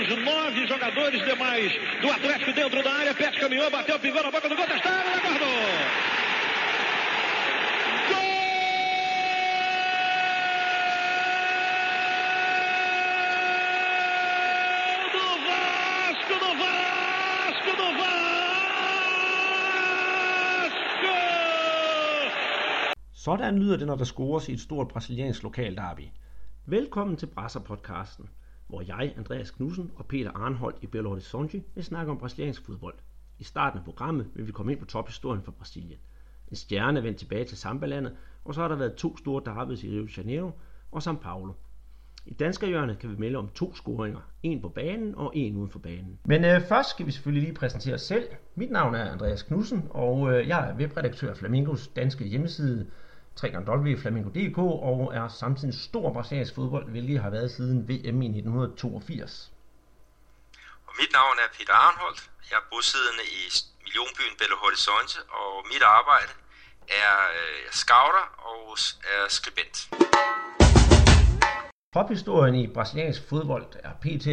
os nove jogadores demais do Atlético dentro da área. Pet caminhou, bateu, pingou na boca do gol, testaram, aguardou. Sådan lyder det, når der scores i et stort brasiliansk lokalderby. Velkommen til Brasser-podcasten, hvor jeg, Andreas Knudsen og Peter Arnholdt i Belo Horizonte vil snakke om brasiliansk fodbold. I starten af programmet vil vi komme ind på tophistorien for Brasilien. En stjerne er vendt tilbage til Sambalandet, og så har der været to store derbys i Rio de Janeiro og São Paulo. I danskerhjørnet kan vi melde om to scoringer. En på banen og en uden for banen. Men øh, først skal vi selvfølgelig lige præsentere os selv. Mit navn er Andreas Knudsen, og øh, jeg er webredaktør af Flamingos danske hjemmeside www.flamingo.dk og er samtidig stor brasiliansk fodbold, hvilket har været siden VM i 1982. Og mit navn er Peter Arnholdt. Jeg er bosiddende i millionbyen Belo Horizonte, og mit arbejde er øh, scouter og er skribent. Pophistorien i brasiliansk fodbold er pt.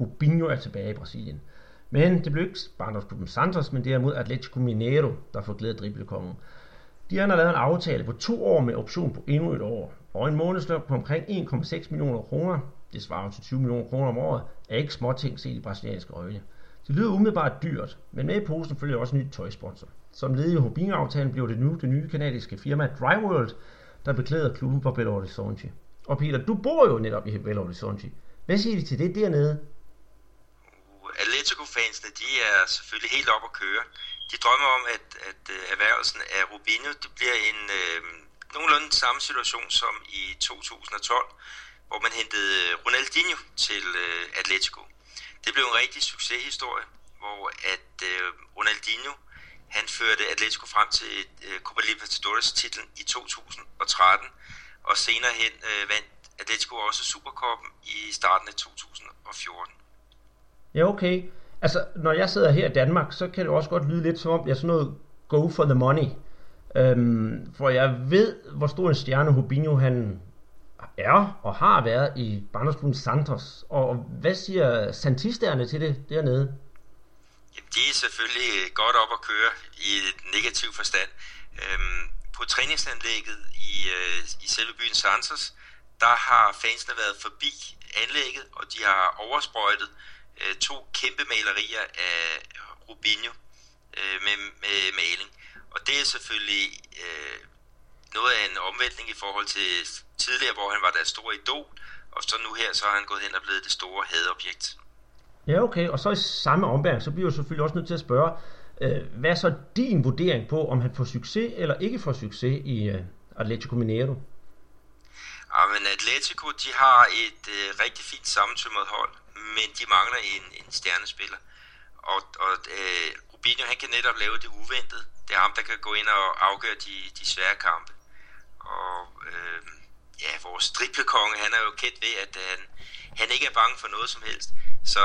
Rubinho er tilbage i Brasilien. Men det blev ikke barndomsklubben Santos, men derimod Atletico Mineiro, der får glædet driblekongen. De har lavet en aftale på to år med option på endnu et år, og en månedsløn på omkring 1,6 millioner kroner, det svarer til 20 millioner kroner om året, er ikke småting set i brasilianske øjne. Det lyder umiddelbart dyrt, men med i posen følger også en ny tøjsponsor. Som led i Hobin-aftalen blev det nu det nye kanadiske firma Dryworld, der beklæder klubben på Belo Horizonte. Og Peter, du bor jo netop i Belo Horizonte. Hvad siger de til det dernede? Uh, Atletico-fansene, de er selvfølgelig helt op at køre de drømmer om, at, at øh, erhvervelsen af Rubino det bliver en øh, nogenlunde samme situation som i 2012, hvor man hentede øh, Ronaldinho til øh, Atletico. Det blev en rigtig succeshistorie, hvor at øh, Ronaldinho han førte Atletico frem til øh, Copa Libertadores titlen i 2013, og senere hen øh, vandt Atletico også Supercoppen i starten af 2014. Ja, okay. Altså, når jeg sidder her i Danmark, så kan det også godt lyde lidt som om, jeg er sådan noget go for the money. Øhm, for jeg ved, hvor stor en stjerne Hubinho han er og har været i Barndomsklubben Santos. Og hvad siger santisterne til det dernede? Jamen, de er selvfølgelig godt op at køre i et negativ forstand. Øhm, på træningsanlægget i, øh, i selve byen Santos, der har fansene været forbi anlægget, og de har oversprøjtet øh, to kæmpe malerier af Rubinho øh, med, med maling. Og det er selvfølgelig øh, noget af en omvæltning i forhold til tidligere, hvor han var deres store idol, og så nu her, så er han gået hen og blevet det store hadobjekt. Ja, okay. Og så i samme ombæring, så bliver jeg selvfølgelig også nødt til at spørge, øh, hvad er så din vurdering på, om han får succes eller ikke får succes i øh, Atletico Mineiro? Ja, men Atletico, de har et øh, rigtig fint sammentømret hold men de mangler en, en stjernespiller. Og, og øh, Rubinho, han kan netop lave det uventede. Det er ham, der kan gå ind og afgøre de, de svære kampe. Og øh, ja, vores driblekonge, han er jo kendt ved, at han, han ikke er bange for noget som helst. Så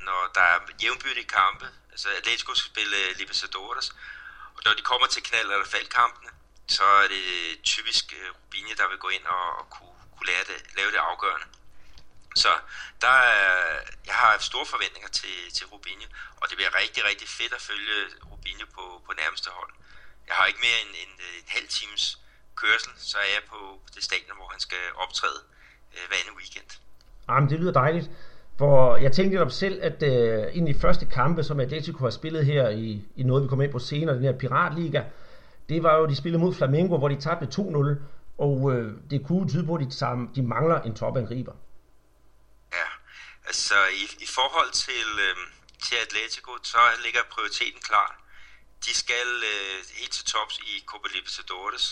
når der er jævnbyrdige kampe, altså Atletico skal spille øh, Libertadores, og når de kommer til knald- eller faldkampene, så er det typisk øh, Rubinho, der vil gå ind og, og kunne, kunne lære det, lave det afgørende. Så der er, jeg har store forventninger til, til Rubinho, og det bliver rigtig, rigtig fedt at følge Rubinho på, på nærmeste hold. Jeg har ikke mere end en, øh, en halv times kørsel, så er jeg på det stadion, hvor han skal optræde øh, hver anden weekend. Jamen, det lyder dejligt. For jeg tænkte op selv, at øh, en af de første kampe, som Atletico har spillet her i, i noget, vi kommer ind på senere, den her Piratliga, det var jo, de spillede mod Flamengo, hvor de tabte 2-0, og øh, det kunne tyde på, at de, de mangler en topangriber. Altså i, i forhold til, øh, til Atletico, så ligger prioriteten klar. De skal øh, helt til tops i Copa Libertadores,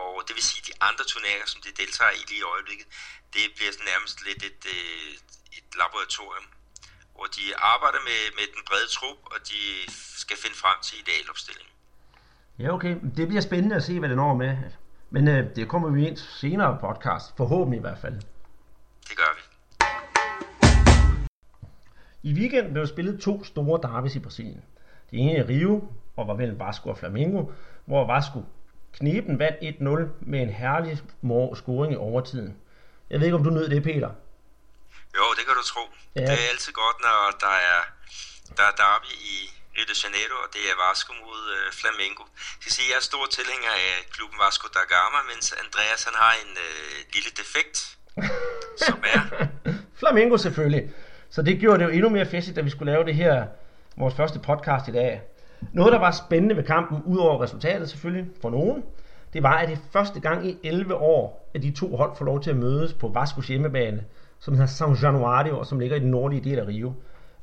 og det vil sige, at de andre turneringer, som de deltager i lige i øjeblikket, det bliver sådan nærmest lidt et, øh, et laboratorium, hvor de arbejder med, med den brede trup, og de skal finde frem til idealopstillingen. Ja, okay. Det bliver spændende at se, hvad det når med. Men øh, det kommer vi ind senere podcast, forhåbentlig i hvert fald. Det gør vi. I weekenden blev der spillet to store derbys i Brasilien. Det ene i Rio, og var mellem Vasco og Flamengo, hvor Vasco knepen vandt 1-0 med en herlig scoring i overtiden. Jeg ved ikke, om du nød det, Peter? Jo, det kan du tro. Ja. Det er altid godt, når der er, der er derby i Rio de Janeiro, og det er Vasco mod øh, Flamengo. Jeg skal sige, jeg er stor tilhænger af klubben Vasco da Gama, mens Andreas han har en øh, lille defekt, som er... Flamengo selvfølgelig. Så det gjorde det jo endnu mere festligt, da vi skulle lave det her, vores første podcast i dag. Noget, der var spændende ved kampen, udover resultatet selvfølgelig, for nogen, det var, at det første gang i 11 år, at de to hold får lov til at mødes på Vascos hjemmebane, som hedder San Januario, og som ligger i den nordlige del af Rio.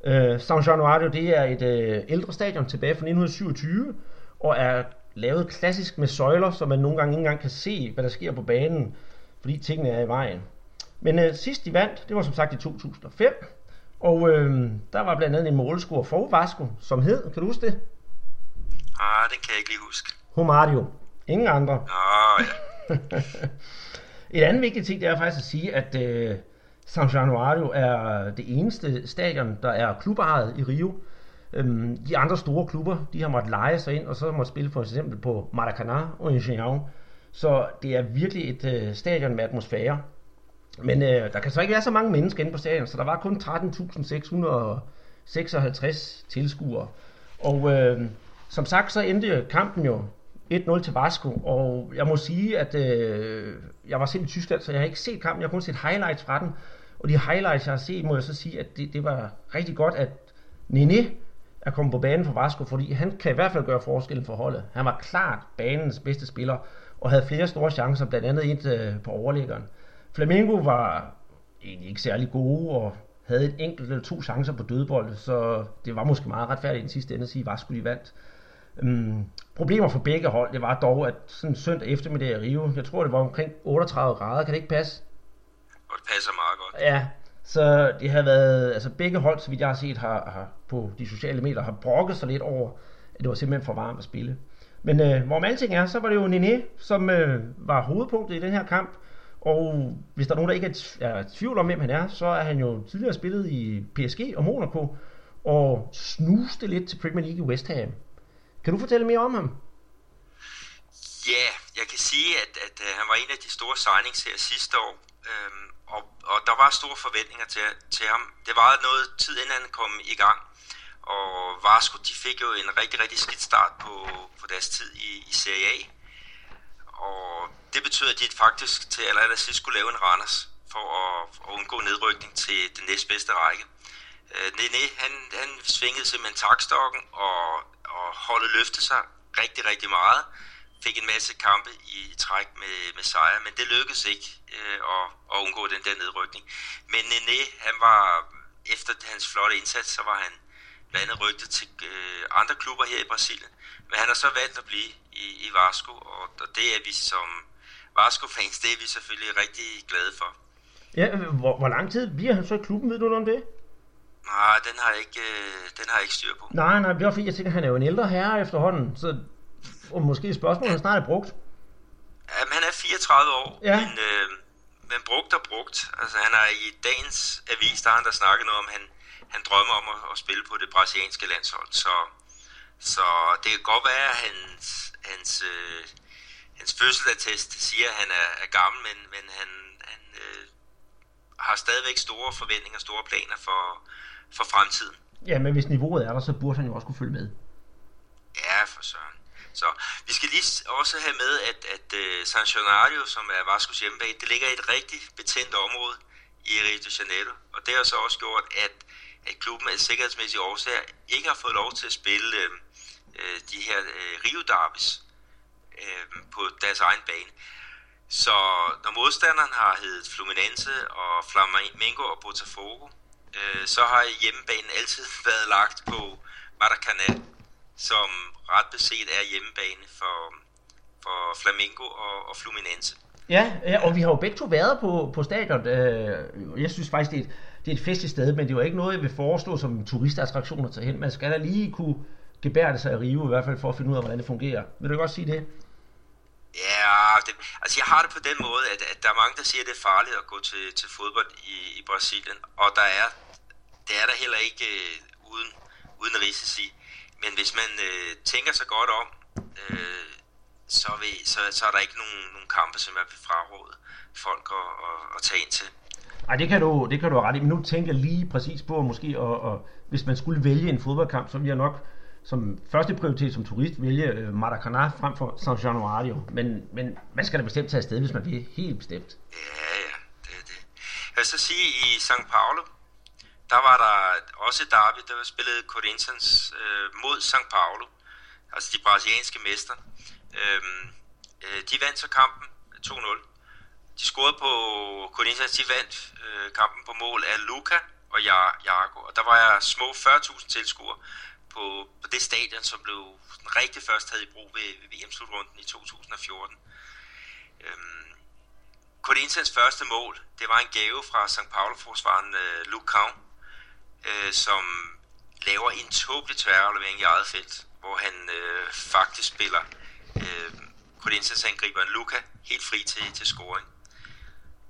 Uh, San Januario, det er et uh, ældre stadion tilbage fra 1927, og er lavet klassisk med søjler, så man nogle gange ikke engang kan se, hvad der sker på banen, fordi tingene er i vejen. Men øh, sidst de vandt, det var som sagt i 2005, og øh, der var blandt andet en målscore for Vasco, som hed, kan du huske det? Ah, den kan jeg ikke lige huske. Romario. Ingen andre. Nå, ja. Et andet vigtigt ting, det er faktisk at sige, at øh, San Januario er det eneste stadion, der er klubejet i Rio. Øhm, de andre store klubber, de har måttet lege sig ind, og så måtte spille for eksempel på Maracanã og Engenhão. Så det er virkelig et øh, stadion med atmosfære. Men øh, der kan så ikke være så mange mennesker inde på stadion, så der var kun 13.656 tilskuere. Og øh, som sagt, så endte kampen jo 1-0 til Vasco, og jeg må sige, at øh, jeg var selv i Tyskland, så jeg har ikke set kampen, jeg har kun set highlights fra den. Og de highlights, jeg har set, må jeg så sige, at det, det var rigtig godt, at Nene er kommet på banen for Vasco, fordi han kan i hvert fald gøre forskellen for holdet. Han var klart banens bedste spiller, og havde flere store chancer, blandt andet et øh, på overliggeren. Flamengo var egentlig ikke særlig gode, og havde et enkelt eller to chancer på dødbold, så det var måske meget retfærdigt i den sidste ende at sige, at Vasco de vandt. Um, problemer for begge hold, det var dog, at sådan søndag eftermiddag i Rio, jeg tror det var omkring 38 grader, kan det ikke passe? Og det passer meget godt. Ja, så det har været, altså begge hold, så vidt jeg har set, har, har på de sociale medier, har brokket sig lidt over, at det var simpelthen for varmt at spille. Men øh, hvorom alting er, så var det jo Nene, som øh, var hovedpunktet i den her kamp, og hvis der er nogen, der ikke er, er tvivl om, hvem han er, så er han jo tidligere spillet i PSG og Monaco, og snuste lidt til Premier League i West Ham. Kan du fortælle mere om ham? Ja, jeg kan sige, at, at, at han var en af de store signings her sidste år, øhm, og, og der var store forventninger til, til ham. Det var noget tid, inden han kom i gang, og Vasco de fik jo en rigtig, rigtig skidt start på, på deres tid i, i Serie A, og det betød, at de faktisk til allerede sidst skulle lave en Randers for at, at undgå nedrykning til den næstbedste række. Øh, Nene, han, han svingede simpelthen takstokken, og, og holdet løftede sig rigtig, rigtig meget. Fik en masse kampe i træk med, med sejre, men det lykkedes ikke øh, at, at undgå den der nedrykning. Men Nene, han var, efter hans flotte indsats, så var han blandt andet rygtet til øh, andre klubber her i Brasilien. Men han har så valgt at blive i, i Vasco, og, og det er vi som Vasco-fans, det er vi selvfølgelig rigtig glade for. Ja, hvor, hvor lang tid bliver han så i klubben, ved du noget om det? Nej, den har jeg ikke, øh, den har jeg ikke styr på. Nej, nej, det var fordi, jeg tænker, han er jo en ældre herre efterhånden, så og måske spørgsmålet han snart er brugt. Jamen, han er 34 år, Ja. men, øh, men brugt og brugt. Altså, han har i dagens avis, der har han der snakket noget om, han, han drømmer om at, at spille på det brasilianske landshold. Så, så det kan godt være, at hans, hans, øh, hans fødselsattest siger, at han er, er gammel, men, men han, han øh, har stadigvæk store forventninger, store planer for, for fremtiden. Ja, men hvis niveauet er der, så burde han jo også kunne følge med. Ja, for søren. Så vi skal lige også have med, at, at uh, San Januario, som er Vascos hjemmebane, det ligger i et rigtig betændt område i Rio de Janeiro. Og det har så også gjort, at, at klubben af sikkerhedsmæssige årsager ikke har fået lov til at spille øh, de her øh, Rio Derbys øh, på deres egen bane. Så når modstanderen har heddet Fluminense og Flamengo og Botafogo, øh, så har hjemmebanen altid været lagt på Maracanã, som ret beset er hjemmebane for, for Flamengo og, og Fluminense. Ja, ja, og vi har jo begge to været på, på stadion. Øh, jeg synes faktisk, det er, et, det er et festligt sted, men det er jo ikke noget, jeg vil foreslå som turistattraktion at tage hen. Man skal da lige kunne gebærde sig i Rio, i hvert fald for at finde ud af, hvordan det fungerer. Vil du godt sige det? Ja, det, altså jeg har det på den måde, at, at der er mange, der siger, at det er farligt at gå til, til fodbold i, i Brasilien, og der er, det er der heller ikke øh, uden, uden risici. Men hvis man øh, tænker sig godt om, øh, så, vil, så, så er der ikke nogen, nogen kampe, som jeg vil fraråde folk at, at, at tage ind til. Ej, det kan du, det kan du have ret i, men nu tænker jeg lige præcis på, måske, og, og hvis man skulle vælge en fodboldkamp, så ville jeg nok som første prioritet som turist vælge øh, Maracanã frem for San Januario. Men, men man skal da bestemt tage afsted, hvis man vil. Helt bestemt. Ja, ja, det er det. Jeg vil så sige, i São Paulo, der var der også derby, der spillede Corinthians øh, mod São Paulo, altså de brasilianske mester. Øhm, øh, de vandt så kampen 2-0. De scorede på Corinthians, de vandt øh, kampen på mål af Luca og Jago. Og der var jeg små 40.000 tilskuere på, på det stadion, som blev rigtig først taget i brug ved, ved VM-slutrunden i 2014. Øhm, Corinthians første mål, det var en gave fra St. Paulo-forsvaren øh, Luke Kaun, øh, som laver en tåbelig tværaflevering i eget felt, hvor han øh, faktisk spiller øh, Corinthians angriberen Luca helt fri til, til scoring.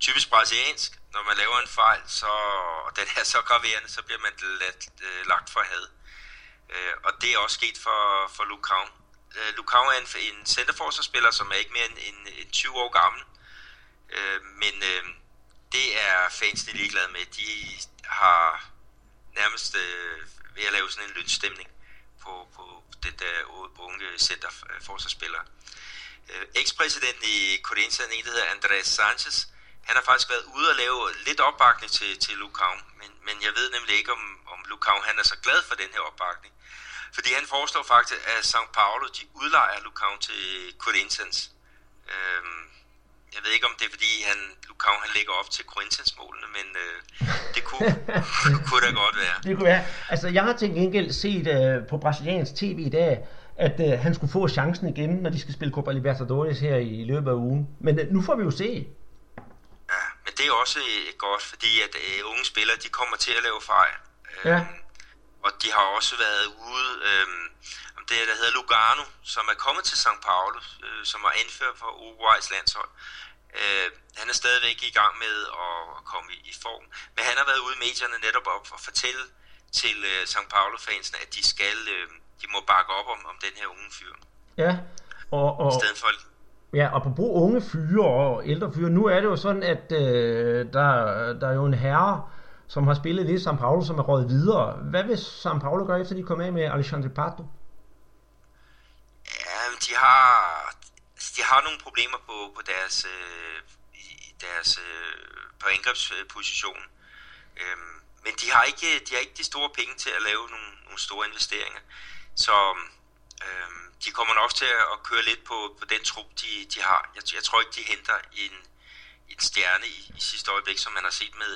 Typisk brasiliansk, når man laver en fejl, så, og den er så graverende, så bliver man lagt, øh, lagt for had. Øh, og det er også sket for, for Lukau. Øh, Lukau er en, en centerforsvarsspiller, som er ikke mere end, end, end 20 år gammel. Øh, men øh, det er fansene ligeglade med. De har nærmest øh, ved at lave sådan en lønstemning på, på den der unge centerforsvarsspiller. Øh, ekspræsidenten i Corinthians, en der hedder Andrés Sanchez, han har faktisk været ude og lave lidt opbakning til, til Lukau, men, men jeg ved nemlig ikke, om, om Lukau han er så glad for den her opbakning. Fordi han foreslår faktisk, at São Paulo de udlejer Lukau til Corinthians. Øhm, jeg ved ikke, om det er, fordi han, Lukau han ligger op til Corinthians-målene, men øh, det kunne, kunne da godt være. Det kunne være. Altså, jeg har til gengæld set øh, på brasiliansk tv i dag, at øh, han skulle få chancen igen, når de skal spille Copa Libertadores her i løbet af ugen. Men øh, nu får vi jo se. Ja, det er også øh, godt, fordi at øh, unge spillere, de kommer til at lave fejl. Ja. Øhm, og de har også været ude øhm, om det, der hedder Lugano, som er kommet til São Paulo, øh, som var anført for Uruguays landshold. Øh, han er stadigvæk i gang med at komme i, i form, men han har været ude i medierne netop op for at fortælle til øh, São Paulo-fansene, at de skal, øh, de må bakke op om, om den her unge fyr. Ja, og, og, I stedet for ja, og på brug unge fyre og ældre fyre, nu er det jo sådan, at øh, der, der er jo en herre, som har spillet lidt San Paulo, som er røget videre. Hvad vil San Paulo gøre, efter de kommer af med Alexandre Pato? Ja, de har, de har nogle problemer på, på deres, øh, deres øh, på angrebsposition. Øhm, men de har, ikke, de har ikke de store penge til at lave nogle, nogle store investeringer. Så øhm, de kommer nok til at køre lidt på, på den trup, de, de har. Jeg, jeg tror ikke, de henter en, en stjerne i, i sidste øjeblik, som man har set med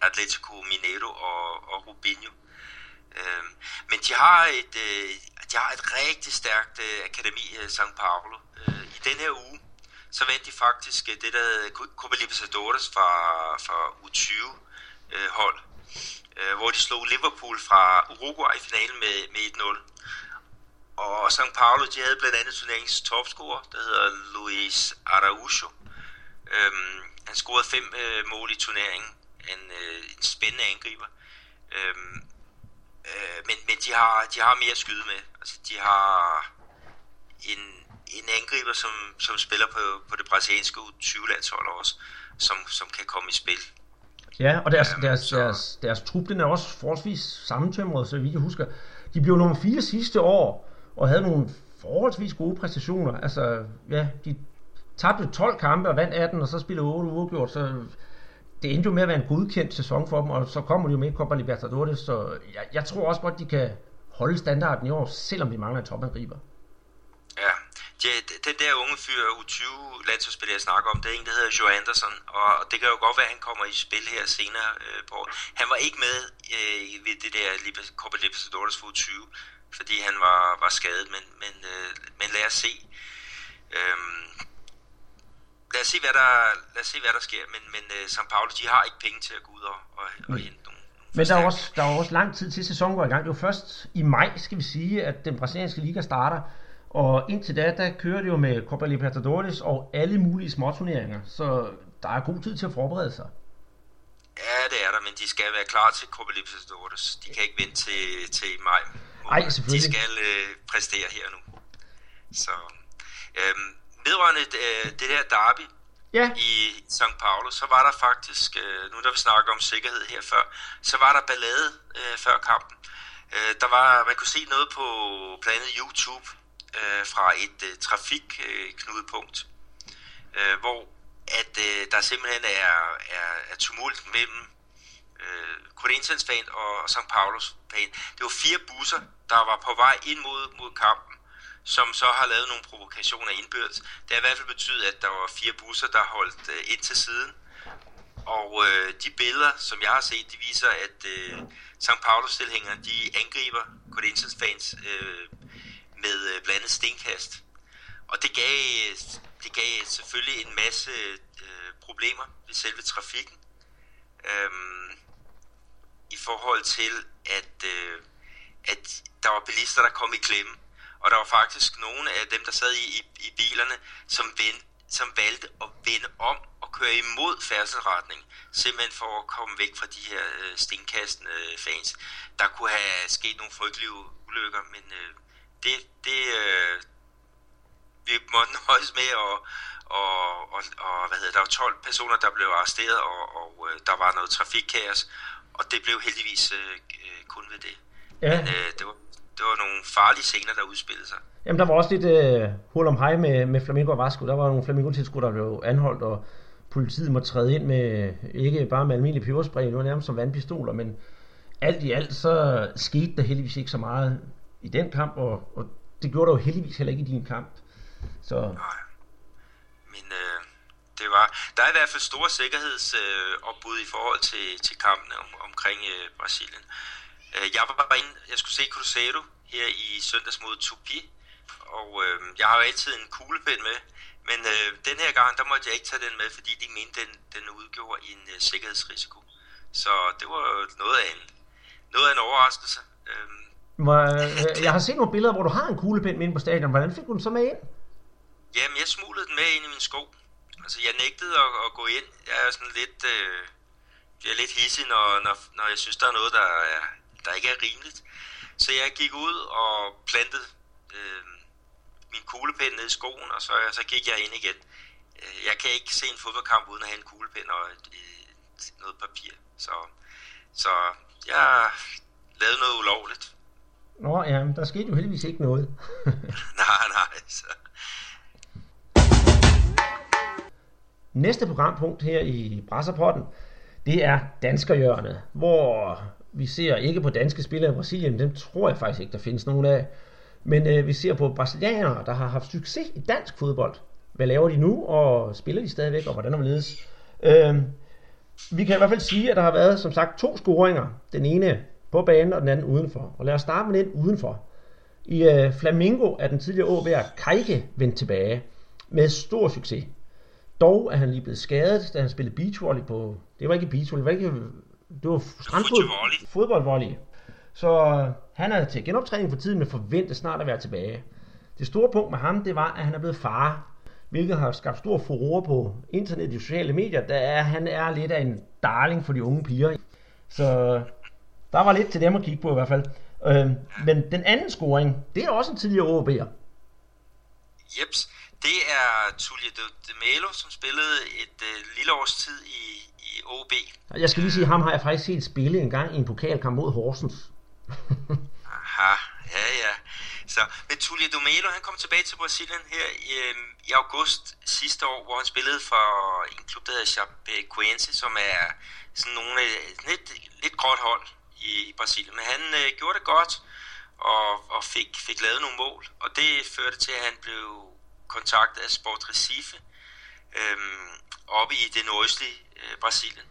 Atletico Mineiro og, og Rubinho. Øhm, men de har et, øh, de har et rigtig stærkt øh, akademi, øh, São Paulo. Øh, I den her uge, så vandt de faktisk øh, det, der Copa Libertadores fra, fra U20-hold, øh, øh, hvor de slog Liverpool fra Uruguay i finalen med, med 1-0. Og São Paulo, de havde blandt andet turneringens topscorer, der hedder Luis Araujo. Øhm, han scorede fem øh, mål i turneringen. En, øh, en spændende angriber. Øhm, øh, men men de, har, de har mere at skyde med. Altså, de har en, en angriber, som, som spiller på, på det brasilianske U20-landshold også, som, som kan komme i spil. Ja, og deres, øhm, deres, så... deres, deres trup, den er også forholdsvis sammentømret, så vidt jeg husker. De blev nummer fire sidste år, og havde nogle forholdsvis gode præstationer. Altså, ja, de tabte 12 kampe og vandt 18, og så spillede 8 uafgjort, så det endte jo med at være en godkendt sæson for dem, og så kommer de jo med Copa Libertadores, så jeg, jeg tror også godt, de kan holde standarden i år, selvom de mangler en topangriber. Ja, det, den der unge fyr, U20 landsholdsspiller, jeg snakker om, det er en, der hedder Joe Anderson, og det kan jo godt være, at han kommer i spil her senere øh, på året. Han var ikke med øh, ved det der Copa Libertadores for U20, fordi han var, var skadet, men, men, øh, men lad os se. Øhm, lad os se, hvad der, lad os se, hvad der sker. Men, men uh, São Paulo, de har ikke penge til at gå ud og, og, og hente nogle men der er, også, der er også lang tid til sæsonen går i gang. Det er jo først i maj, skal vi sige, at den brasilianske liga starter. Og indtil da, der kører det jo med Copa Libertadores og alle mulige småturneringer. Så der er god tid til at forberede sig. Ja, det er der, men de skal være klar til Copa Libertadores. De kan ikke vente til, til maj. Selvfølgelig. De skal øh, præstere her nu. Så, øhm, vedrørende øh, det der derby, ja. i St. Paulo, så var der faktisk, øh, nu når vi snakker om sikkerhed her før, så var der ballade øh, før kampen. Øh, der var, man kunne se noget på blandt andet YouTube øh, fra et øh, trafikknudepunkt, øh, hvor at øh, der simpelthen er, er, er tumult mellem øh, Corinthians fan og St. Paulos fan. Det var fire busser, der var på vej ind mod, mod kampen, som så har lavet nogle provokationer indbyrdes. Det har i hvert fald betydet, at der var fire busser, der holdt øh, ind til siden. Og øh, de billeder, som jeg har set, de viser, at øh, St. Paulos-tilhængerne, de angriber Corinthians fans øh, med øh, blandet stenkast. Og det gav, øh, det gav selvfølgelig en masse øh, problemer ved selve trafikken. Øhm, i forhold til, at, øh, at der var bilister, der kom i klemme. Og der var faktisk nogle af dem, der sad i, i, i bilerne, som, vend, som valgte at vende om og køre imod færdselsretning, simpelthen for at komme væk fra de her øh, stenkastende øh, fans. Der kunne have sket nogle frygtelige ulykker, men øh, det, det øh, vi måtte nøjes med, og, og, og, og hvad hedder, der var 12 personer, der blev arresteret, og, og øh, der var noget trafikkaos, og det blev heldigvis øh, øh kun ved det. Ja. Men øh, det, var, det var nogle farlige scener, der udspillede sig. Jamen, der var også lidt øh, hul om hej med, med Flamingo og Vasco. Der var nogle Flamingo-tilskuere, der blev anholdt, og politiet må træde ind med, ikke bare med almindelig peberspray, nu nærmest som vandpistoler, men alt i alt, så skete der heldigvis ikke så meget i den kamp, og, og det gjorde der jo heldigvis heller ikke i din kamp. Så... Nej. Men øh, det var, der er i hvert fald store sikkerhedsopbud øh, i forhold til, til kampen om, omkring øh, Brasilien. Øh, jeg var inde, jeg skulle se Cruzeiro her i søndags mod Tupi, og øh, jeg har jo altid en kuglepen med, men øh, den her gang, der måtte jeg ikke tage den med, fordi de mente, den, den udgjorde en øh, sikkerhedsrisiko. Så det var noget af en, noget af en overraskelse. Øh, Hvor, øh, jeg har set nogle billeder, hvor du har en kuglepen inde på stadion. Hvordan fik du den så med ind? Jamen, jeg smuglede den med ind i min sko. Altså, jeg nægtede at, at gå ind. Jeg er sådan lidt, øh, jeg er lidt hissig, når, når, når jeg synes, der er noget, der, er, der ikke er rimeligt. Så jeg gik ud og plantede øh, min kuglepen ned i skoen, og så, så gik jeg ind igen. Øh, jeg kan ikke se en fodboldkamp uden at have en kuglepen og et, et, noget papir. Så, så jeg lavede noget ulovligt. Nå ja, der skete jo heldigvis ikke noget. nej, nej. Så. Næste programpunkt her i Brasserpotten, det er Danskerhjørnet, hvor vi ser ikke på danske spillere i Brasilien, dem tror jeg faktisk ikke, der findes nogen af, men øh, vi ser på brasilianere, der har haft succes i dansk fodbold. Hvad laver de nu, og spiller de stadigvæk, og hvordan er ledes? Øh, vi kan i hvert fald sige, at der har været, som sagt, to scoringer. Den ene på banen, og den anden udenfor. Og lad os starte med den udenfor. I øh, Flamingo er den tidligere OB'er Kajke vendt tilbage med stor succes. Dog er han lige blevet skadet, da han spillede beachvolley på... Det var ikke beachvolley, det var ikke... Det var strandfod, fodboldvolley. Så øh, han er til genoptræning for tiden, men forventer snart at være tilbage. Det store punkt med ham, det var, at han er blevet far, hvilket har skabt stor furore på internet og sociale medier, da er, han er lidt af en darling for de unge piger. Så der var lidt til dem at kigge på i hvert fald. Øh, men den anden scoring, det er også en tidligere OB'er. Jeps. Det er Tullio de Melo, som spillede et øh, lille års tid i, i OB. Jeg skal lige sige, ham har jeg faktisk set spille en gang i en pokalkamp mod Horsens. Aha, ja ja. Så, men Tullio de Melo, han kom tilbage til Brasilien her i, øh, i august sidste år, hvor han spillede for en klub, der hedder Chapecoense, som er sådan nogle lidt, lidt gråt hold i, i Brasilien. Men han øh, gjorde det godt og, og fik, fik lavet nogle mål, og det førte til, at han blev kontaktet af Sport Recife øhm, oppe i det nordøstlige øh, Brasilien.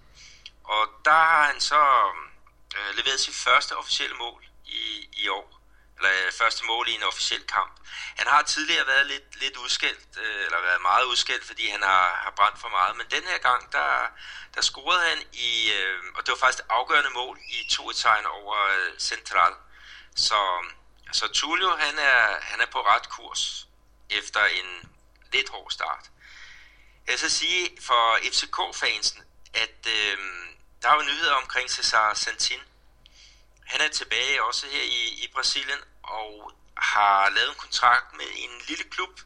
Og der har han så øh, leveret sit første officielle mål i, i år. Eller øh, første mål i en officiel kamp. Han har tidligere været lidt, lidt udskældt, øh, eller været meget udskældt, fordi han har, har brændt for meget. Men den her gang, der, der scorede han i, øh, og det var faktisk det afgørende mål i to tegn over øh, Central. Så, så Tullio, han er, han er på ret kurs efter en lidt hård start. Jeg vil så sige for FCK-fansen, at øh, der er jo nyheder omkring Cesar Santin. Han er tilbage også her i, i Brasilien og har lavet en kontrakt med en lille klub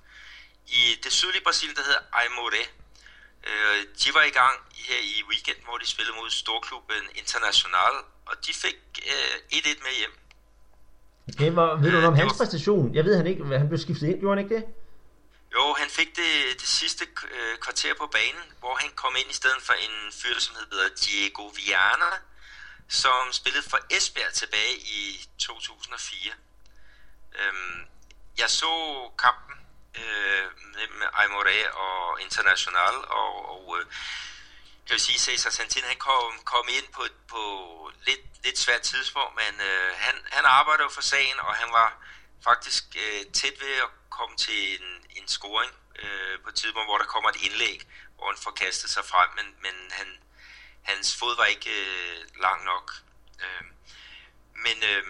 i det sydlige Brasilien, der hedder Aimoré. Øh, de var i gang her i weekend, hvor de spillede mod storklubben International, og de fik øh, 1-1 med hjem. Okay, hvor, ved du noget om det hans var- præstation? Jeg ved han ikke, han blev skiftet ind, gjorde han ikke det? Jo, han fik det, det sidste øh, kvarter på banen, hvor han kom ind i stedet for en fyr, som hedder Diego Viana, som spillede for Esbjerg tilbage i 2004. Øhm, jeg så kampen øh, mellem Aymoré og International, og, og øh, jeg vil sige, Cesar Santin, han kom, kom ind på, på lidt, lidt svært tidspunkt, men øh, han, han arbejder for sagen, og han var faktisk øh, tæt ved at komme til en, en scoring øh, på et tidspunkt, hvor der kommer et indlæg, hvor han får kastet sig frem, men, men han, hans fod var ikke øh, lang nok. Øh, men øh,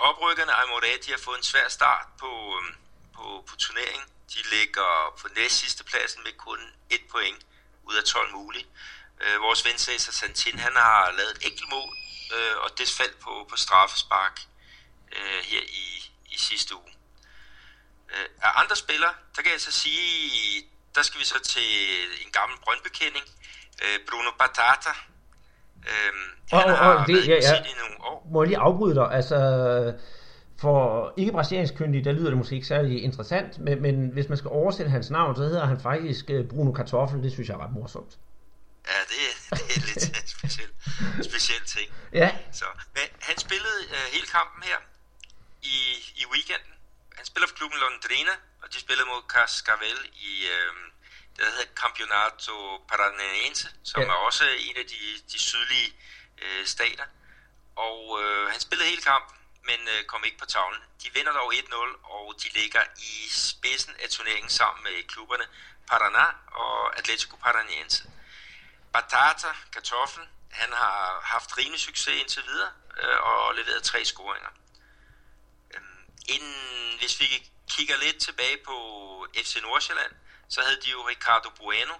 oprykkerne Aymoré, de har fået en svær start på, øh, på, på turneringen. De ligger på næst sidste pladsen med kun et point ud af 12 mulige. Øh, vores ven Cesar Santin, han har lavet et enkelt mål, øh, og det faldt på, på straffespark øh, her i, i sidste uge. Øh, af andre spillere, der kan jeg så sige, der skal vi så til en gammel brøndbekending. Øh, Bruno Batata. Øh, Og- han og- har og det- ja, ja. I nogle år. Må jeg lige afbryde dig? Altså, for ikke brasiliansk kyndig, der lyder det måske ikke særlig interessant, men, men hvis man skal oversætte hans navn, så hedder han faktisk øh, Bruno Kartoffel. Det synes jeg er ret morsomt. Ja, det, det er lidt speciel, speciel ting. Ja, Så, men han spillede øh, hele kampen her i, i weekenden. Han spiller for klubben Londrina, og de spillede mod Cascavel i øh, det der hedder Campeonato Paranaense, som ja. er også en af de, de sydlige øh, stater. Og øh, han spillede hele kampen, men øh, kom ikke på tavlen. De vinder dog 1-0, og de ligger i spidsen af turneringen sammen med klubberne Paraná og Atletico Paranaense. Batata, kartoflen, han har haft rimelig succes indtil videre øh, og leveret tre scoringer. Øhm, inden, hvis vi kigger lidt tilbage på FC Nordsjælland, så havde de jo Ricardo Bueno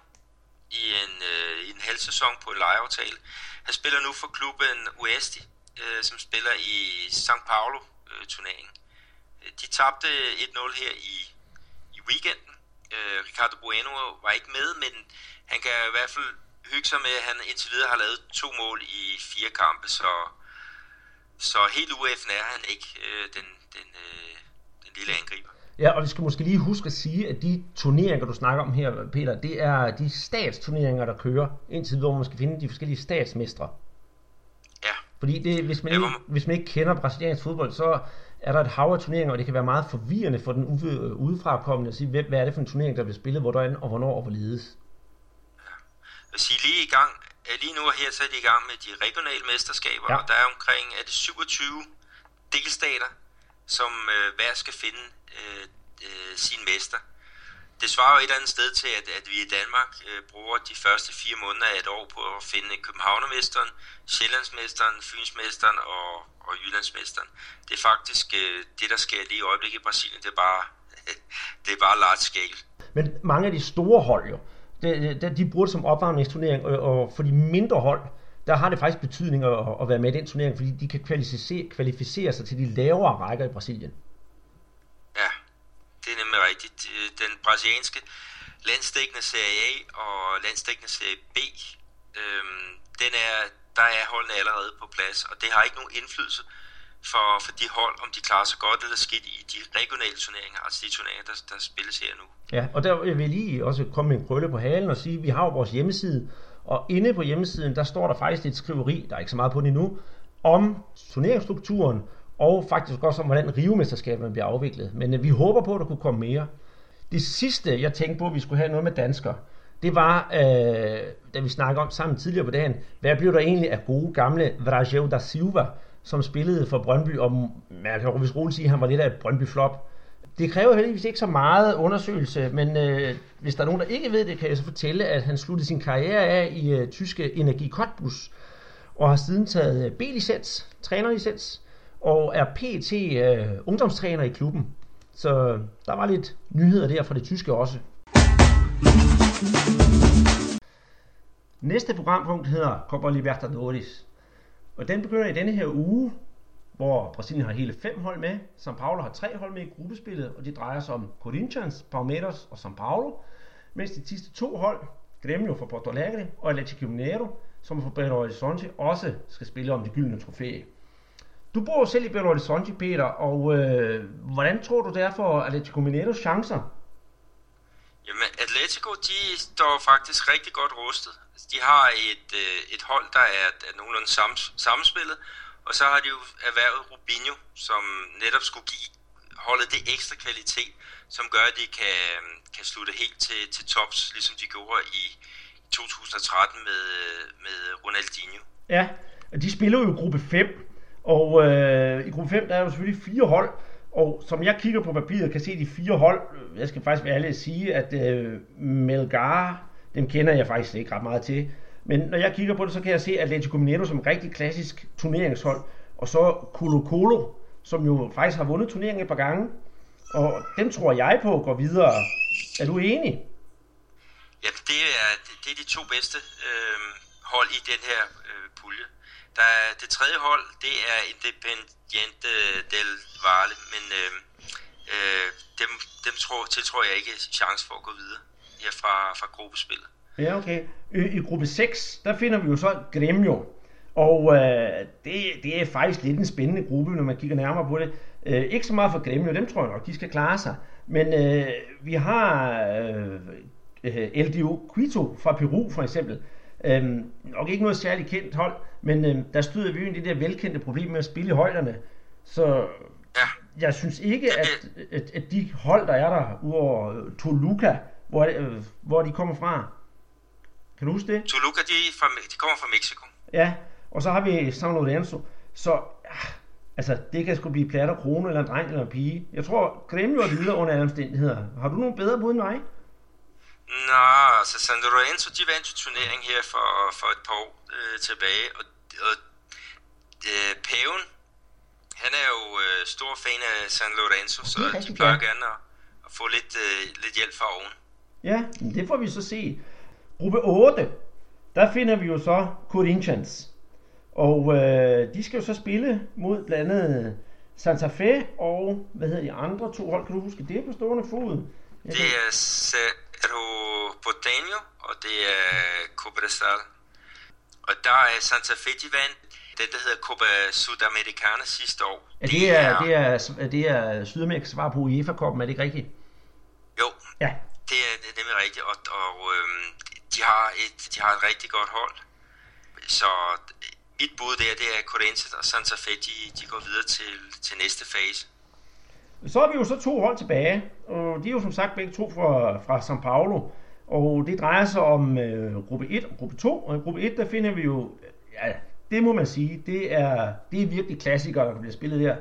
i en, øh, i en halv sæson på en lejeaftale. Han spiller nu for klubben Uesti, øh, som spiller i São Paulo-turneringen. Øh, øh, de tabte 1-0 her i, i weekenden. Øh, Ricardo Bueno var ikke med, men han kan i hvert fald hygge sig med, at han indtil videre har lavet to mål i fire kampe, så, så helt UF'en er han ikke, øh, den, den, øh, den lille angriber. Ja, og vi skal måske lige huske at sige, at de turneringer, du snakker om her, Peter, det er de statsturneringer, der kører indtil videre, hvor man skal finde de forskellige statsmestre. Ja, Fordi det, hvis, man ikke, hvor- hvis man ikke kender brasiliansk fodbold, så er der et hav af turneringer, og det kan være meget forvirrende for den ude- udefrakommende at sige, hvad er det for en turnering, der bliver spillet, hvordan og hvornår og hvorledes. Vil sige lige i gang, lige nu og her, så er de i gang med de regionale mesterskaber, ja. og der er omkring er det 27 delstater, som øh, hver skal finde øh, øh, sin mester. Det svarer jo et eller andet sted til, at, at vi i Danmark øh, bruger de første fire måneder af et år på at finde Københavnermesteren, Sjællandsmesteren, Fynsmesteren og, og Jyllandsmesteren. Det er faktisk øh, det, der sker lige i øjeblikket i Brasilien. Det er bare, det er bare large scale. Men mange af de store hold jo, de, de, de bruger det som opvarmningsturnering, og, og for de mindre hold, der har det faktisk betydning at, at være med i den turnering, fordi de kan kvalificere, kvalificere sig til de lavere rækker i Brasilien. Ja, det er nemlig rigtigt. Den brasilianske landstækkende Serie A og landstækkende Serie B, øhm, den er, der er holdene allerede på plads, og det har ikke nogen indflydelse for, for de hold, om de klarer sig godt eller skidt i de regionale turneringer, altså de turneringer, der, der spilles her nu. Ja, og der vil jeg lige også komme med en krølle på halen og sige, at vi har jo vores hjemmeside, og inde på hjemmesiden, der står der faktisk et skriveri, der er ikke så meget på den endnu, om turneringsstrukturen, og faktisk også om, hvordan rivemesterskaberne bliver afviklet. Men øh, vi håber på, at der kunne komme mere. Det sidste, jeg tænkte på, at vi skulle have noget med danskere, det var, øh, da vi snakkede om sammen tidligere på dagen, hvad blev der egentlig af gode gamle Vrajel da Silva, som spillede for Brøndby, og man kan jo roligt sige, at han var lidt af et Brøndby-flop. Det kræver heldigvis ikke så meget undersøgelse, men øh, hvis der er nogen, der ikke ved det, kan jeg så fortælle, at han sluttede sin karriere af i øh, tyske Energi Cottbus, og har siden taget øh, B-licens, trænerlicens, og er PT øh, ungdomstræner i klubben. Så øh, der var lidt nyheder der fra det tyske også. Næste programpunkt hedder Copa Libertadores. Og den begynder i denne her uge, hvor Brasilien har hele fem hold med. São Paulo har tre hold med i gruppespillet, og det drejer sig om Corinthians, Palmeiras og São Paulo. Mens de sidste to hold, Grêmio fra Porto Alegre og Atlético Mineiro, som fra Belo Horizonte også skal spille om det gyldne trofæ. Du bor selv i Belo Horizonte, Peter, og øh, hvordan tror du det er for Atletico Mineiros chancer? Jamen, Atletico, de står faktisk rigtig godt rustet. Altså, de har et, øh, et hold, der er, er nogenlunde samspillet, og så har de jo erhvervet Rubinho, som netop skulle give holdet det ekstra kvalitet, som gør, at de kan, kan slutte helt til, til tops, ligesom de gjorde i 2013 med, øh, med Ronaldinho. Ja, de spiller jo i gruppe 5, og øh, i gruppe 5 der er jo selvfølgelig fire hold, og som jeg kigger på papiret, kan se de fire hold, jeg skal faktisk være ærlig at sige, at øh, Melgar, dem kender jeg faktisk ikke ret meget til, men når jeg kigger på det, så kan jeg se Atletico Mineiro som et rigtig klassisk turneringshold, og så Colo Colo, som jo faktisk har vundet turneringen et par gange, og dem tror jeg på går videre. Er du enig? Ja, det er, det er de to bedste øh, hold i den her øh, pulje. Der er, det tredje hold, det er Independiente del Valle, men øh, øh, dem, dem tror, tiltror jeg ikke chance for at gå videre her fra, fra gruppespillet. Ja, okay. I, I gruppe 6, der finder vi jo så Gremio. Og øh, det, det er faktisk lidt en spændende gruppe, når man kigger nærmere på det. Øh, ikke så meget for Gremio, dem tror jeg nok, de skal klare sig. Men øh, vi har øh, øh LDO Quito fra Peru for eksempel. Øh, nok ikke noget særligt kendt hold, men øh, der støder vi jo ind i det der velkendte problem med at spille i højderne. Så jeg synes ikke, at, at, at de hold, der er der, udover Toluca, hvor, øh, hvor de kommer fra. Kan du huske det? Toluca, de, fra, de kommer fra Mexico. Ja, og så har vi San Lorenzo. Så ah, altså, det kan sgu blive plat og krone, eller en dreng, eller en pige. Jeg tror, Gremio er videre under alle omstændigheder. Har du nogen bedre bud end mig? Nå, altså San Lorenzo, de vandt turnering her for, for et par år øh, tilbage, og, og øh, paven, han er jo øh, stor fan af San Lorenzo, så de plejer gerne at, at få lidt, øh, lidt hjælp fra oven. Ja, det får vi så se. Gruppe 8, der finder vi jo så Corinthians. Og øh, de skal jo så spille mod blandt andet Santa Fe og, hvad hedder de andre to hold, kan du huske det på stående fod? Det er Cerro Porteño, og det er Cobresal. Og der er Santa Fe, de vandt det, der hedder Copa Sudamericana sidste år. Ja, det, er, det, er, det er Sydamerikas svar på UEFA-koppen, er det ikke rigtigt? Jo, ja. det, er, det er nemlig rigtigt, og, og øhm, de, har et, de har et rigtig godt hold. Så mit bud der, det er Corinthians og Santa Fe, de, de går videre til, til næste fase. Så er vi jo så to hold tilbage, og de er jo som sagt begge to fra, fra São Paulo. Og det drejer sig om øh, gruppe 1 og gruppe 2. Og i gruppe 1, der finder vi jo, ja, det må man sige, det er, det er virkelig klassikere, der bliver spillet der,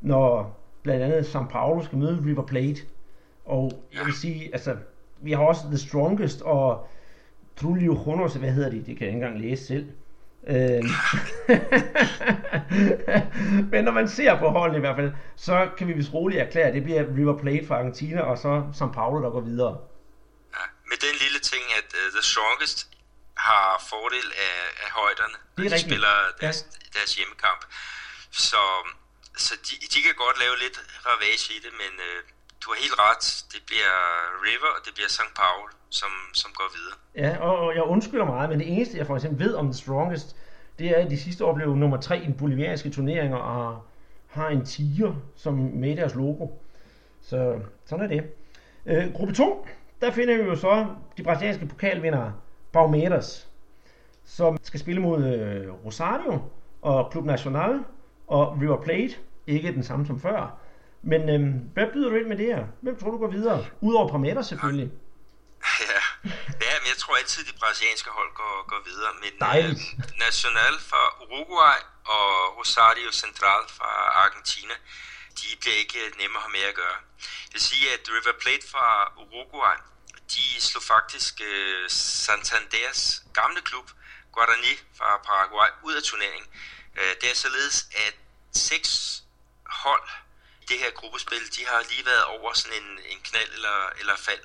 når blandt andet São Paulo skal møde River Plate. Og jeg vil sige, altså, vi har også The Strongest og Trulio Honos, hvad hedder det? Det kan jeg ikke engang læse selv. Øh, men når man ser på holdet i hvert fald, så kan vi vist roligt erklære, at det bliver River Plate fra Argentina, og så São Paulo, der går videre. Ja, med den lille ting, at uh, The Strongest har fordel af, af højderne, når de spiller deres, ja. deres hjemmekamp. Så, så de, de kan godt lave lidt ravage i det, men uh, du har helt ret. Det bliver River, og det bliver St. Paul, som, som går videre. Ja, og jeg undskylder meget, men det eneste, jeg for eksempel ved om The Strongest, det er, at de sidste år blev nummer tre i den bolivianske turneringer, og har en tiger som med deres logo. Så sådan er det. Øh, gruppe 2, der finder vi jo så de brasilianske pokalvindere, Palmeiras, som skal spille mod øh, Rosario og Club Nacional og River Plate, ikke den samme som før. Men øhm, hvad byder du ind med det her? Hvem tror du går videre? Udover Parmeter selvfølgelig. Ja, ja men jeg tror altid, de brasilianske hold går, går videre. Men Dejligt. Øh, Nacional fra Uruguay og Rosario Central fra Argentina, de bliver ikke nemme at have med at gøre. Jeg vil sige, at River Plate fra Uruguay, de slog faktisk uh, Santanders gamle klub, Guarani fra Paraguay, ud af turneringen. Uh, det er således, at seks hold det her gruppespil, de har lige været over sådan en, en knald eller, eller fald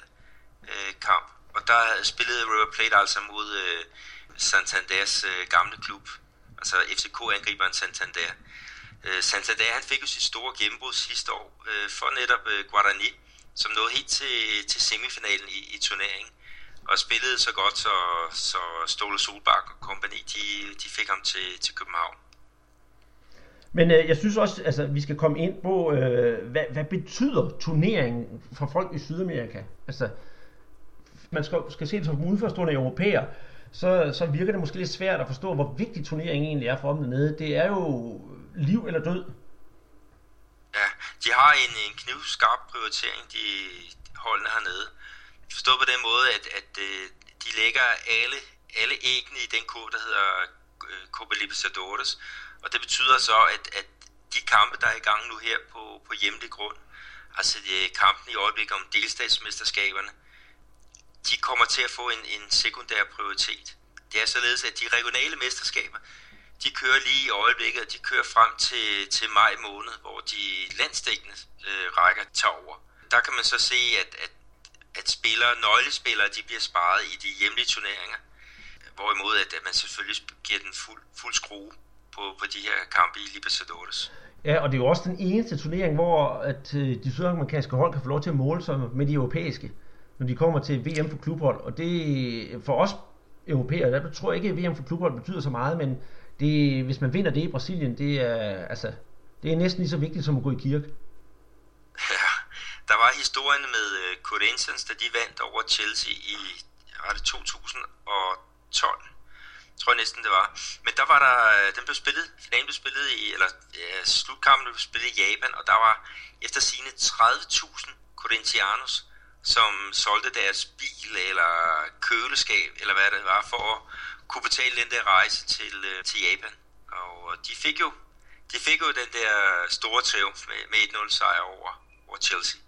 øh, kamp. Og der spillede River Plate altså mod øh, Santanders øh, gamle klub, altså FCK-angriberen Santander. Øh, Santander han fik jo sit store gennembrud sidste år øh, for netop øh, Guarani, som nåede helt til, til semifinalen i, i turneringen. og spillede så godt, så, så Ståle Solbak og kompagni, de, de fik ham til, til København. Men øh, jeg synes også, altså, vi skal komme ind på, øh, hvad, hvad betyder turneringen for folk i Sydamerika? Altså, man skal, skal se det som udenforstående europæer, så, så virker det måske lidt svært at forstå, hvor vigtig turneringen egentlig er for dem dernede. Det er jo liv eller død. Ja, de har en, en knivskarp prioritering, de holdene hernede. Forstået på den måde, at, at øh, de lægger alle, alle æggene i den kode, der hedder øh, Copa Libertadores. Og det betyder så, at, at de kampe, der er i gang nu her på, på hjemlig grund, altså de, kampen i øjeblikket om delstatsmesterskaberne, de kommer til at få en, en sekundær prioritet. Det er således, at de regionale mesterskaber, de kører lige i øjeblikket, og de kører frem til, til maj måned, hvor de landstækkende øh, rækker tager over. Der kan man så se, at, at, at spillere, nøglespillere, de bliver sparet i de hjemlige turneringer. Hvorimod, at, at man selvfølgelig giver den fuld, fuld skrue på, på de her kampe i Libertadores. Ja, og det er jo også den eneste turnering, hvor at, øh, de sydamerikanske hold kan få lov til at måle sig med de europæiske når de kommer til VM for klubhold. Og det for os europæere, der tror jeg ikke, at VM for klubhold betyder så meget, men det, hvis man vinder det i Brasilien, det er, altså, det er næsten lige så vigtigt som at gå i kirke. Ja, der var historien med uh, Corinthians, da de vandt over Chelsea i var det 2012 tror jeg næsten det var. Men der var der, øh, den blev spillet, finalen blev spillet i, eller øh, slutkampen blev spillet i Japan, og der var efter sine 30.000 Corinthianos, som solgte deres bil eller køleskab, eller hvad det var, for at kunne betale den der rejse til, øh, til Japan. Og øh, de fik jo de fik jo den der store triumf med, med 1-0 sejr over, over Chelsea.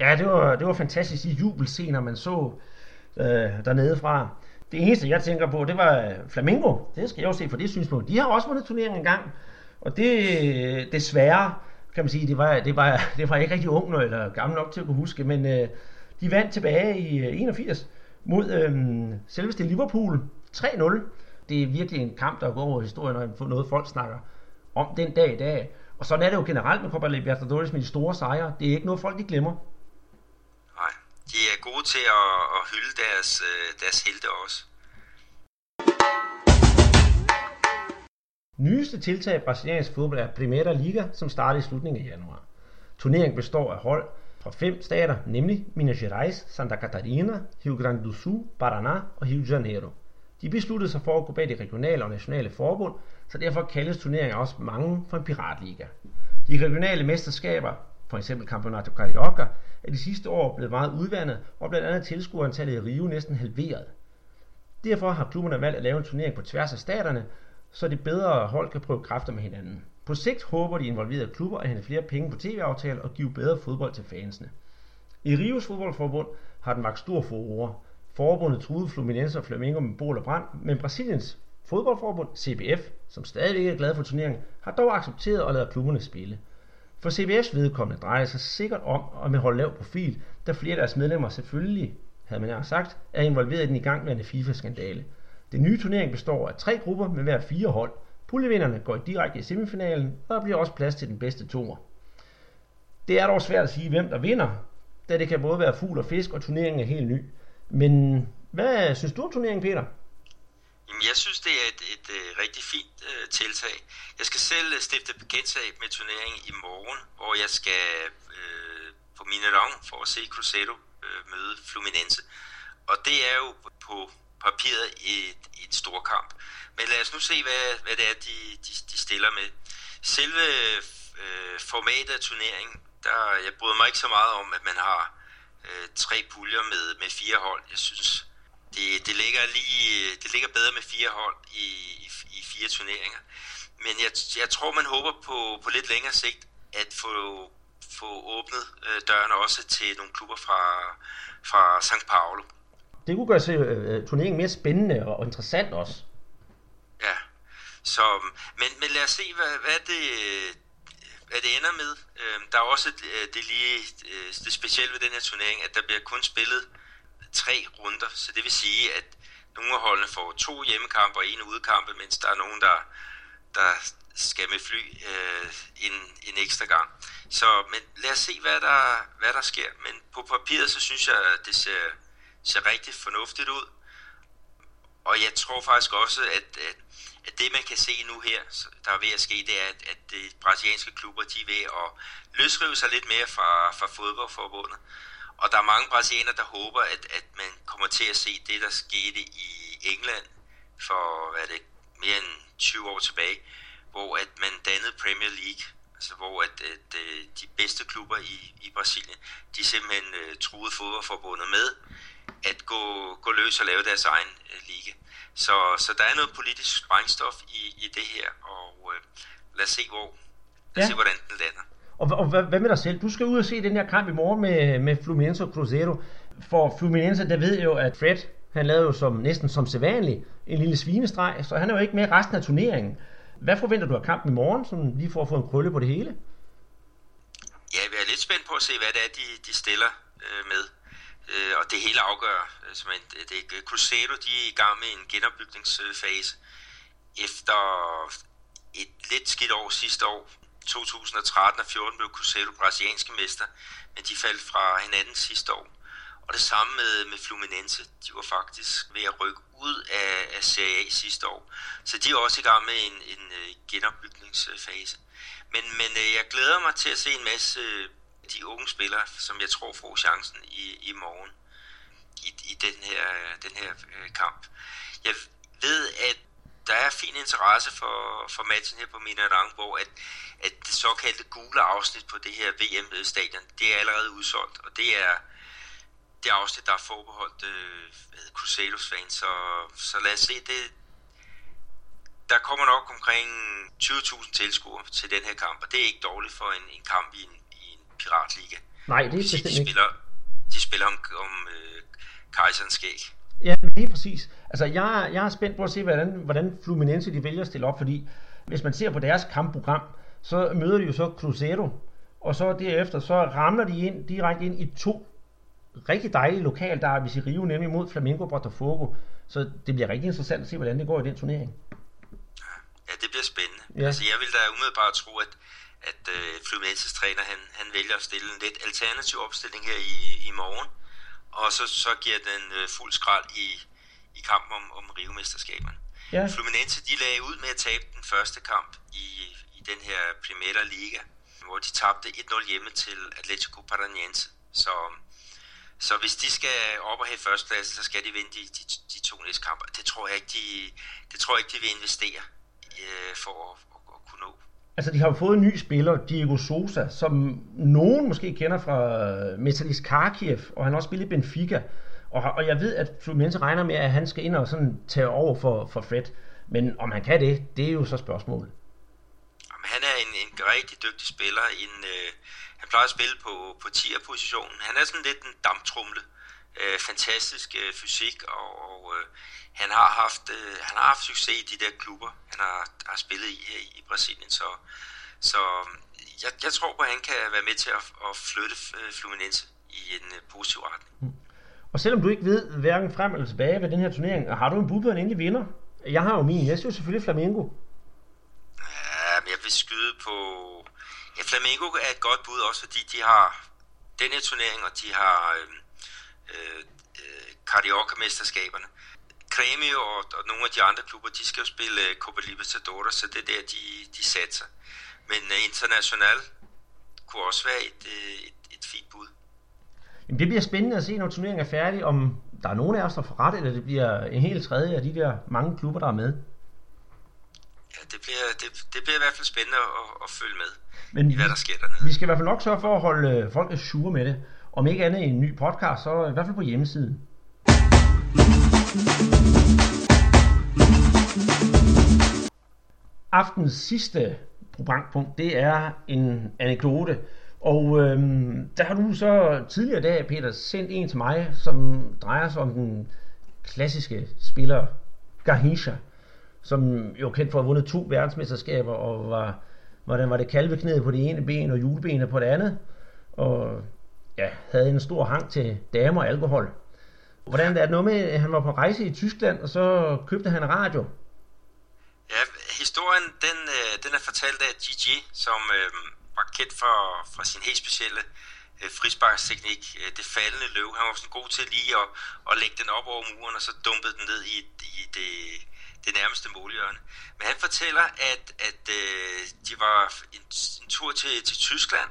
Ja, det var, det var fantastisk de jubelscener, man så øh, dernede fra. Det eneste, jeg tænker på, det var øh, Flamingo. Det skal jeg jo se for det synspunkt. De har også vundet turneringen engang. Og det øh, desværre, kan man sige, det var, det var, det var ikke rigtig ung eller gammel nok til at kunne huske, men øh, de vandt tilbage i øh, 81 mod øh, selveste Liverpool 3-0. Det er virkelig en kamp, der går over historien, og noget folk snakker om den dag i dag. Og sådan er det jo generelt med Copa Libertadores med de store sejre. Det er ikke noget, folk de glemmer. De er gode til at, at hylde deres, øh, deres helte også. Nyeste tiltag i brasiliansk fodbold er Primeira Liga, som starter i slutningen af januar. Turneringen består af hold, fra fem stater, nemlig Minas Gerais, Santa Catarina, Rio Grande do Sul, Paraná og Rio de Janeiro. De besluttede sig for at gå bag de regionale og nationale forbund, så derfor kaldes turneringen også mange for en piratliga. De regionale mesterskaber, f.eks. Campeonato Carioca, er de sidste år blevet meget udvandet, og blandt andet tilskuerantallet i Rio næsten halveret. Derfor har klubberne valgt at lave en turnering på tværs af staterne, så de bedre hold kan prøve kræfter med hinanden. På sigt håber de involverede klubber at hente flere penge på tv-aftaler og give bedre fodbold til fansene. I Rios fodboldforbund har den vagt stor furore. Forbundet truede Fluminense og Flamengo med bål og brand, men Brasiliens fodboldforbund, CBF, som stadig er glad for turneringen, har dog accepteret at lade klubberne spille. For CBF's vedkommende drejer sig sikkert om at holde lav profil, da flere af deres medlemmer selvfølgelig, havde man sagt, er involveret i den igangværende FIFA-skandale. Den nye turnering består af tre grupper med hver fire hold – Puljevinderne går direkte i semifinalen, og der bliver også plads til den bedste toer. Det er dog svært at sige, hvem der vinder, da det kan både være fugl og fisk, og turneringen er helt ny. Men hvad synes du om turneringen, Peter? Jamen, jeg synes, det er et, et, et rigtig fint øh, tiltag. Jeg skal selv øh, stifte bekendtskab med turneringen i morgen, hvor jeg skal øh, på Mineron for at se Cruzeiro øh, møde Fluminense. Og det er jo på papiret et, et stor kamp. Men lad os nu se, hvad, hvad det er, de, de, de stiller med. Selve øh, formatet af turneringen, der, jeg bryder mig ikke så meget om, at man har øh, tre puljer med, med fire hold. Jeg synes, det, det, ligger lige, det ligger bedre med fire hold i, i, i fire turneringer. Men jeg, jeg tror, man håber på, på lidt længere sigt at få, få åbnet øh, dørene også til nogle klubber fra, fra St. Paulo. Det kunne gøre øh, turneringen mere spændende og interessant også. Ja, så, men, men lad os se, hvad, hvad, det, hvad det ender med. Øhm, der er også øh, det, lige, øh, det specielle ved den her turnering, at der bliver kun spillet tre runder, så det vil sige, at nogle af holdene får to hjemmekampe og en udkampe, mens der er nogen, der, der skal med fly øh, en, en ekstra gang. Så men lad os se, hvad der, hvad der sker. Men på papiret, så synes jeg, det ser, ser rigtig fornuftigt ud. Og jeg tror faktisk også, at, at, at det man kan se nu her, der er ved at ske, det er, at, at de brasilianske klubber, de er ved at løsrive sig lidt mere fra, fra fodboldforbundet. Og der er mange brasilianere, der håber, at, at man kommer til at se det, der skete i England for hvad det, mere end 20 år tilbage, hvor at man dannede Premier League, altså hvor at, at, at øh, de bedste klubber i, i Brasilien, de simpelthen uh, truede fodboldforbundet med at gå, gå løs og lave deres egen uh, liga. Så, så der er noget politisk sprængstof i, i det her, og uh, lad os se, hvor, lad os ja. se, hvordan den lander. Og, og hvad, hvad med dig selv? Du skal ud og se den her kamp i morgen med, med Fluminense og Cruzeiro. For Fluminense, der ved jo, at Fred, han lavede jo som, næsten som sædvanligt en lille svinestreg, så han er jo ikke med resten af turneringen. Hvad forventer du af kampen i morgen, som lige for at få en krølle på det hele? Ja, jeg er lidt spændt på at se, hvad det er, de, de stiller øh, med. Øh, og det hele afgør. Altså, det, det, Cruzeiro de er i gang med en genopbygningsfase efter et lidt skidt år sidste år. 2013 og 14 blev Cruzeiro brasilianske mester, men de faldt fra hinanden sidste år. Og det samme med, med Fluminense. De var faktisk ved at rykke ud af, af Serie A sidste år. Så de er også i gang med en, en, øh, genopbygningsfase. Men, men øh, jeg glæder mig til at se en masse øh, de unge spillere, som jeg tror får chancen i, i morgen i, i den her, den her kamp. Jeg ved, at der er fin interesse for, for matchen her på Minarang, hvor at, at det såkaldte gule afsnit på det her VM-stadion, det er allerede udsolgt, og det er det afsnit, der er forbeholdt øh, Crusaders fans, så, så lad os se, det, der kommer nok omkring 20.000 tilskuere til den her kamp, og det er ikke dårligt for en, en kamp i en, i en piratliga. Nej, det er bestemt de spiller, De spiller om, om øh, kejserens skæg. Ja, lige præcis. Altså, jeg, jeg er spændt på at se, hvordan, hvordan Fluminense de vælger at stille op, fordi hvis man ser på deres kampprogram, så møder de jo så Cruzeiro, og så derefter så ramler de ind direkte ind i to rigtig dejlige lokal der i Rio, nemlig mod Flamengo Botafogo. Så det bliver rigtig interessant at se, hvordan det går i den turnering. Ja, det bliver spændende. Ja. Altså, jeg vil da umiddelbart tro, at, at uh, Fluminenses træner, han, han vælger at stille en lidt alternativ opstilling her i, i morgen, og så, så giver den uh, fuld skrald i, i kampen om, om Rio-mesterskaberne. Ja. Fluminense, de lagde ud med at tabe den første kamp i, i den her Primera Liga, hvor de tabte 1-0 hjemme til Atletico Paranaense. Så så hvis de skal op og have førsteplads, så skal de vinde de, de, de to næste kampe. Det tror jeg ikke, de, det tror jeg ikke, de vil investere øh, for at, at, at kunne nå. Altså, de har jo fået en ny spiller, Diego Sosa, som nogen måske kender fra øh, Metalist Kharkiv, og han har også spillet i Benfica. Og, og jeg ved, at Fluminense regner med, at han skal ind og sådan tage over for, for Fred. Men om han kan det, det er jo så spørgsmålet. Jamen, han er en, en rigtig dygtig spiller. En, øh, han plejer at spille på, på 10'er-positionen. Han er sådan lidt en damptrumle. Øh, fantastisk øh, fysik, og, og øh, han, har haft, øh, han har haft succes i de der klubber, han har, har spillet i her i Brasilien. Så, så jeg, jeg tror på, at han kan være med til at, at flytte øh, Fluminense i en øh, positiv retning. Mm. Og selvom du ikke ved hverken frem eller tilbage ved den her turnering, har du en bud på en endelig vinder? Jeg har jo min. Jeg synes selvfølgelig Flamengo. Ja, men jeg vil skyde på Ja, Flamengo er et godt bud også, fordi de har den her turnering, og de har øh, øh, Carioca-mesterskaberne. Cremio og, og nogle af de andre klubber, de skal jo spille øh, Copa Libertadores, så det er der, de, de satser. Men uh, International kunne også være et, øh, et, et fint bud. Jamen, det bliver spændende at se, når turneringen er færdig, om der er nogen af os, der får ret, eller det bliver en helt tredje af de der mange klubber, der er med. Ja, det bliver, det, det bliver i hvert fald spændende at, at følge med. Men i hvad der sker dernede. Vi skal i hvert fald nok sørge for at holde øh, folk sure med det. Om ikke andet en ny podcast, så i hvert fald på hjemmesiden. Aftens sidste programpunkt, det er en anekdote. Og øhm, der har du så tidligere dag, Peter, sendt en til mig, som drejer sig om den klassiske spiller Garhisha, som jo kendt for at have vundet to verdensmesterskaber og var hvordan var det kalveknæet på det ene ben og julebenet på det andet, og ja, havde en stor hang til damer og alkohol. Hvordan er det noget med, at han var på rejse i Tyskland, og så købte han radio? Ja, historien, den, øh, den er fortalt af Gigi, som øh, var kendt for, for sin helt specielle øh, frisparksteknik, øh, det faldende løb. Han var sådan god til lige at, at lægge den op over muren, og så dumpede den ned i, i det, det nærmeste målhjørne. Men han fortæller, at, at øh, de var en, en tur til, til Tyskland,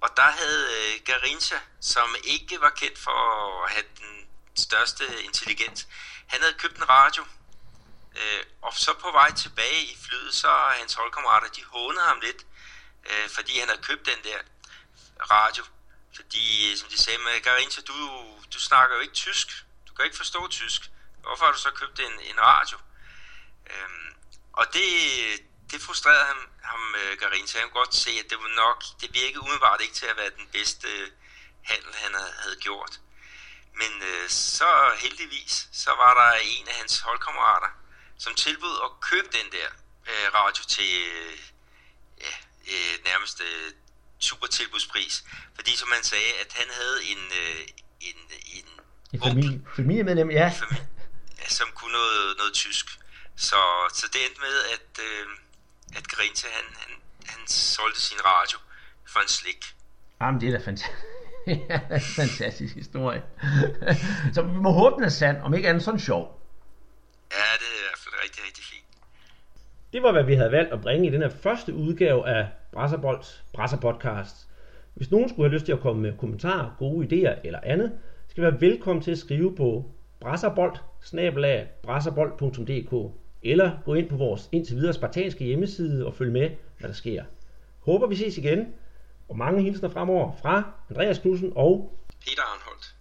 og der havde øh, Garincha, som ikke var kendt for at have den største intelligens, han havde købt en radio, øh, og så på vej tilbage i flyet, så hans holdkammerater, de hånede ham lidt, øh, fordi han havde købt den der radio. Fordi, øh, som de sagde med Garincha, du, du snakker jo ikke tysk. Du kan ikke forstå tysk. Hvorfor har du så købt en, en radio? Øhm, og det, det frustrerede ham, ham øh, Garincha. Han kunne godt se, at det var nok, det virkede umiddelbart ikke til at være den bedste handel, han havde gjort. Men øh, så heldigvis, så var der en af hans holdkammerater, som tilbød at købe den der øh, radio til øh, ja, øh, nærmest øh, super tilbudspris. Fordi som han sagde, at han havde en, øh, en, en, en familie, familiemedlem, ja. Familie, ja. Som kunne noget, noget tysk. Så, så det endte med, at, øh, at Grinse, han, han, han solgte sin radio for en slik. Jamen, det er da fantastisk. ja, en fantastisk historie. så vi må håbe, den er sand, om ikke andet sådan sjov. Ja, det er i hvert fald rigtig, rigtig fint. Det var, hvad vi havde valgt at bringe i den her første udgave af Brasserbolds Brasser Podcast. Hvis nogen skulle have lyst til at komme med kommentarer, gode idéer eller andet, skal være velkommen til at skrive på brasserbold brasserbold.dk eller gå ind på vores indtil videre spartanske hjemmeside og følge med, hvad der sker. Håber vi ses igen, og mange hilsner fremover fra Andreas Knudsen og Peter Arnholdt.